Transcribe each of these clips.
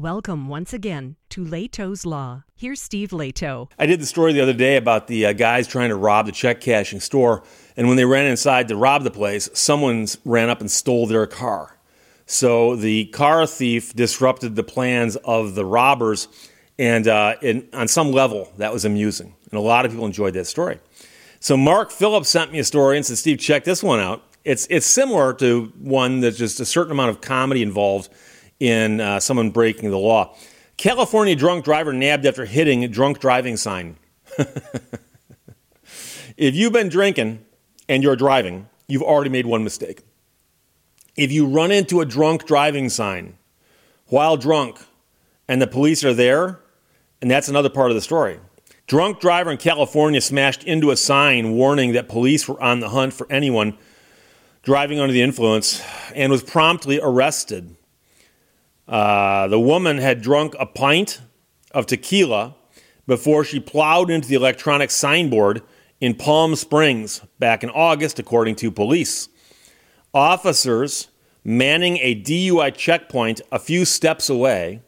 Welcome once again to Lehto's Law. Here's Steve Lehto. I did the story the other day about the uh, guys trying to rob the check cashing store, and when they ran inside to rob the place, someone ran up and stole their car. So the car thief disrupted the plans of the robbers, and uh, on some level, that was amusing. And a lot of people enjoyed that story. So Mark Phillips sent me a story and said, Steve, check this one out. It's, it's similar to one that's just a certain amount of comedy involved in uh, someone breaking the law. California drunk driver nabbed after hitting a drunk driving sign. if you've been drinking and you're driving, you've already made one mistake. If you run into a drunk driving sign while drunk and the police are there, and that's another part of the story. Drunk driver in California smashed into a sign warning that police were on the hunt for anyone driving under the influence and was promptly arrested. Uh, the woman had drunk a pint of tequila before she plowed into the electronic signboard in Palm Springs back in August, according to police. Officers manning a DUI checkpoint a few steps away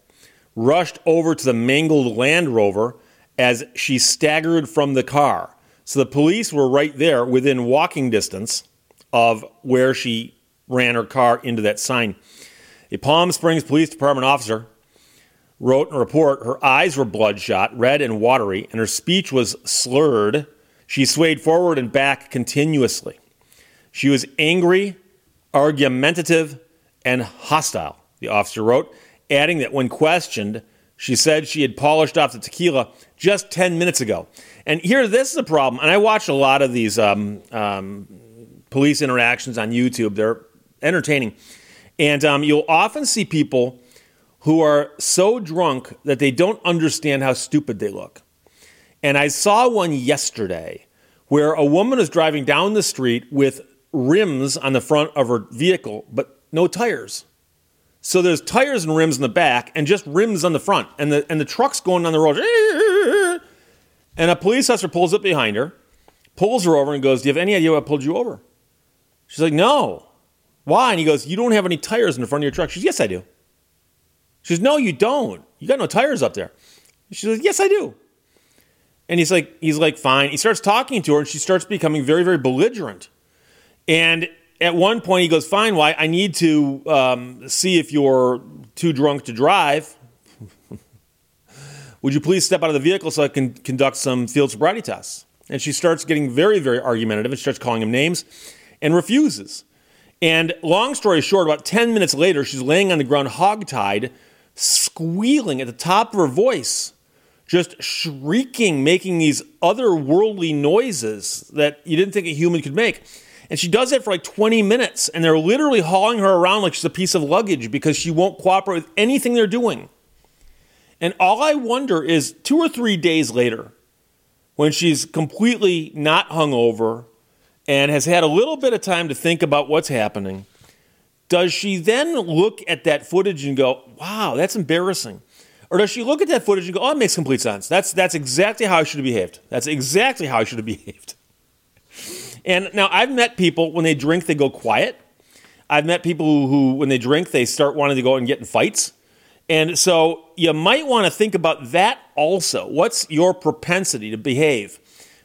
rushed over to the mangled Land Rover as she staggered from the car. So the police were right there within walking distance of where she ran her car into that sign. A Palm Springs Police Department officer wrote in a report her eyes were bloodshot, red, and watery, and her speech was slurred. She swayed forward and back continuously. She was angry, argumentative, and hostile, the officer wrote, adding that when questioned, she said she had polished off the tequila just 10 minutes ago. And here, this is a problem. And I watch a lot of these um, um, police interactions on YouTube, they're entertaining. And um, you'll often see people who are so drunk that they don't understand how stupid they look. And I saw one yesterday where a woman is driving down the street with rims on the front of her vehicle, but no tires. So there's tires and rims in the back and just rims on the front. And the, and the truck's going on the road. And a police officer pulls up behind her, pulls her over, and goes, Do you have any idea what pulled you over? She's like, No. Why? And he goes, You don't have any tires in the front of your truck. She says, Yes, I do. She says, No, you don't. You got no tires up there. She says, Yes, I do. And he's like, he's like, fine. He starts talking to her, and she starts becoming very, very belligerent. And at one point, he goes, "Fine, why? I need to um, see if you're too drunk to drive. Would you please step out of the vehicle so I can conduct some field sobriety tests?" And she starts getting very, very argumentative and starts calling him names, and refuses. And long story short, about 10 minutes later, she's laying on the ground hogtied, squealing at the top of her voice, just shrieking, making these otherworldly noises that you didn't think a human could make. And she does that for like 20 minutes, and they're literally hauling her around like she's a piece of luggage because she won't cooperate with anything they're doing. And all I wonder is two or three days later, when she's completely not hungover, and has had a little bit of time to think about what's happening, does she then look at that footage and go, wow, that's embarrassing? Or does she look at that footage and go, oh, it makes complete sense. That's, that's exactly how I should have behaved. That's exactly how I should have behaved. And now I've met people when they drink, they go quiet. I've met people who, who, when they drink, they start wanting to go and get in fights. And so you might want to think about that also. What's your propensity to behave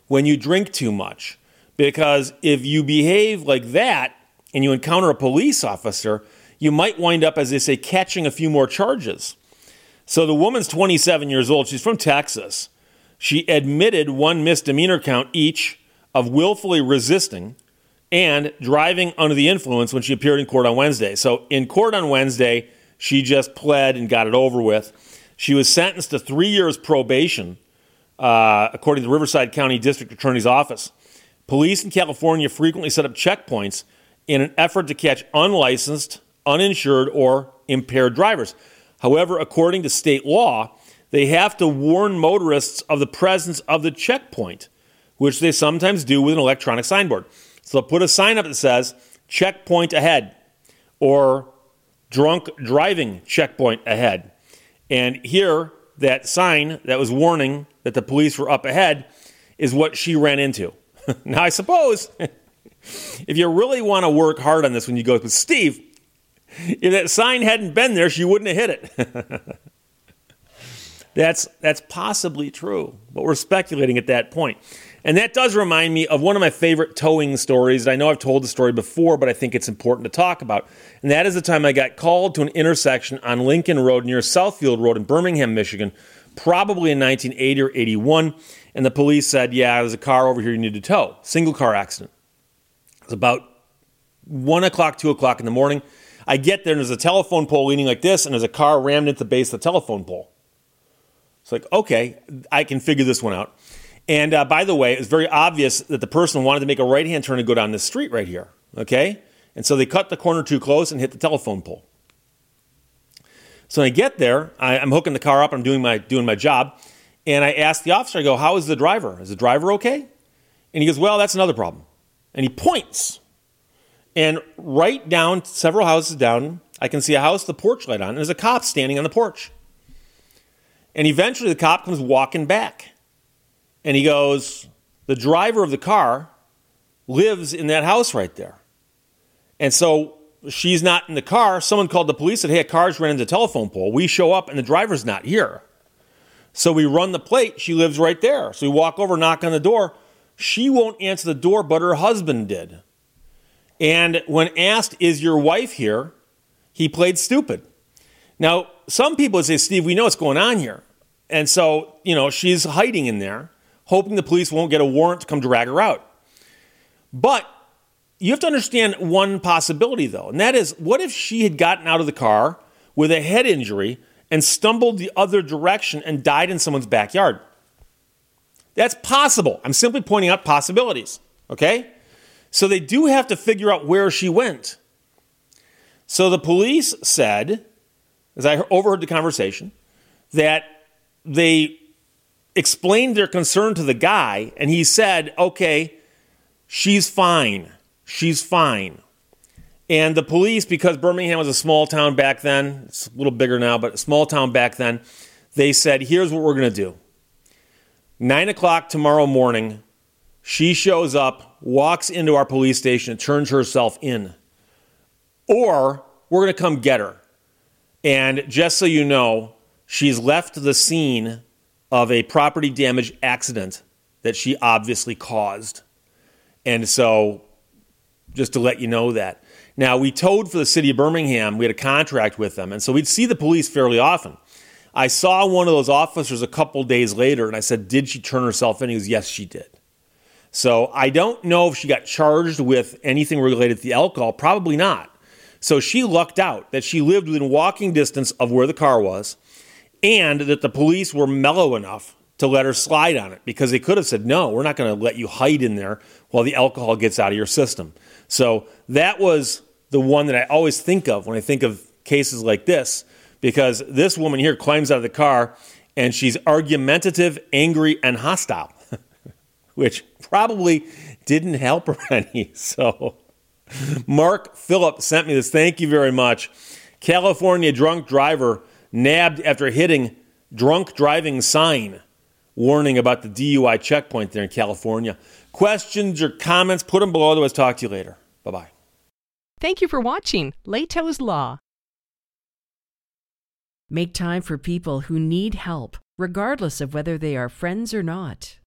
when you drink too much? Because if you behave like that and you encounter a police officer, you might wind up, as they say, catching a few more charges. So the woman's 27 years old. She's from Texas. She admitted one misdemeanor count each of willfully resisting and driving under the influence when she appeared in court on Wednesday. So in court on Wednesday, she just pled and got it over with. She was sentenced to three years probation, uh, according to the Riverside County District Attorney's Office. Police in California frequently set up checkpoints in an effort to catch unlicensed, uninsured, or impaired drivers. However, according to state law, they have to warn motorists of the presence of the checkpoint, which they sometimes do with an electronic signboard. So they'll put a sign up that says, checkpoint ahead, or drunk driving checkpoint ahead. And here, that sign that was warning that the police were up ahead is what she ran into. now, I suppose if you really want to work hard on this when you go, but Steve, if that sign hadn't been there, she wouldn't have hit it. That's that's possibly true, but we're speculating at that point. And that does remind me of one of my favorite towing stories. I know I've told the story before, but I think it's important to talk about. And that is the time I got called to an intersection on Lincoln Road near Southfield Road in Birmingham, Michigan, probably in 1980 or 81. And the police said, Yeah, there's a car over here you need to tow. Single car accident. It's about 1 o'clock, 2 o'clock in the morning. I get there and there's a telephone pole leaning like this, and there's a car rammed into the base of the telephone pole. It's like, okay, I can figure this one out. And uh, by the way, it was very obvious that the person wanted to make a right hand turn and go down this street right here. Okay? And so they cut the corner too close and hit the telephone pole. So when I get there, I, am hooking the car up, I'm doing my, doing my job, and I ask the officer, I go, How is the driver? Is the driver okay? And he goes, Well, that's another problem. And he points. And right down, several houses down, I can see a house, the porch light on, and there's a cop standing on the porch. And eventually the cop comes walking back. And he goes, The driver of the car lives in that house right there. And so she's not in the car. Someone called the police and said, Hey, a car's ran into a telephone pole. We show up and the driver's not here. So we run the plate. She lives right there. So we walk over, knock on the door. She won't answer the door, but her husband did. And when asked, Is your wife here? he played stupid. Now, some people say, Steve, we know what's going on here. And so, you know, she's hiding in there hoping the police won't get a warrant to come drag her out. But you have to understand one possibility, though, and that is what if she had gotten out of the car with a head injury and stumbled the other direction and died in someone's backyard? That's possible. I'm simply pointing out possibilities, okay? So they do have to figure out where she went. So the police said, as I overheard the conversation, that they explained their concern to the guy, and he said, okay, she's fine. She's fine. And the police, because Birmingham was a small town back then, it's a little bigger now, but a small town back then, they said, here's what we're going to do. Nine o'clock tomorrow morning, she shows up, walks into our police station, and turns herself in. Or we're going to come get her. And just so you know, she's left the scene of a property damage accident that she obviously caused. And so, just to let you know that. Now, we towed for the city of Birmingham. We had a contract with them. And so we'd see the police fairly often. I saw one of those officers a couple days later and I said, Did she turn herself in? He goes, Yes, she did. So I don't know if she got charged with anything related to the alcohol. Probably not. So she lucked out that she lived within walking distance of where the car was and that the police were mellow enough to let her slide on it because they could have said, no, we're not going to let you hide in there while the alcohol gets out of your system. So that was the one that I always think of when I think of cases like this because this woman here climbs out of the car and she's argumentative, angry, and hostile, which probably didn't help her any. So Mark Phillip sent me this. Thank you very much. California drunk driver nabbed after hitting drunk driving sign warning about the DUI checkpoint there in California. Questions or comments, put them below. Otherwise, talk to you later. Bye bye. Thank you for watching Lehto's Law. Make time for people who need help, regardless of whether they are friends or not.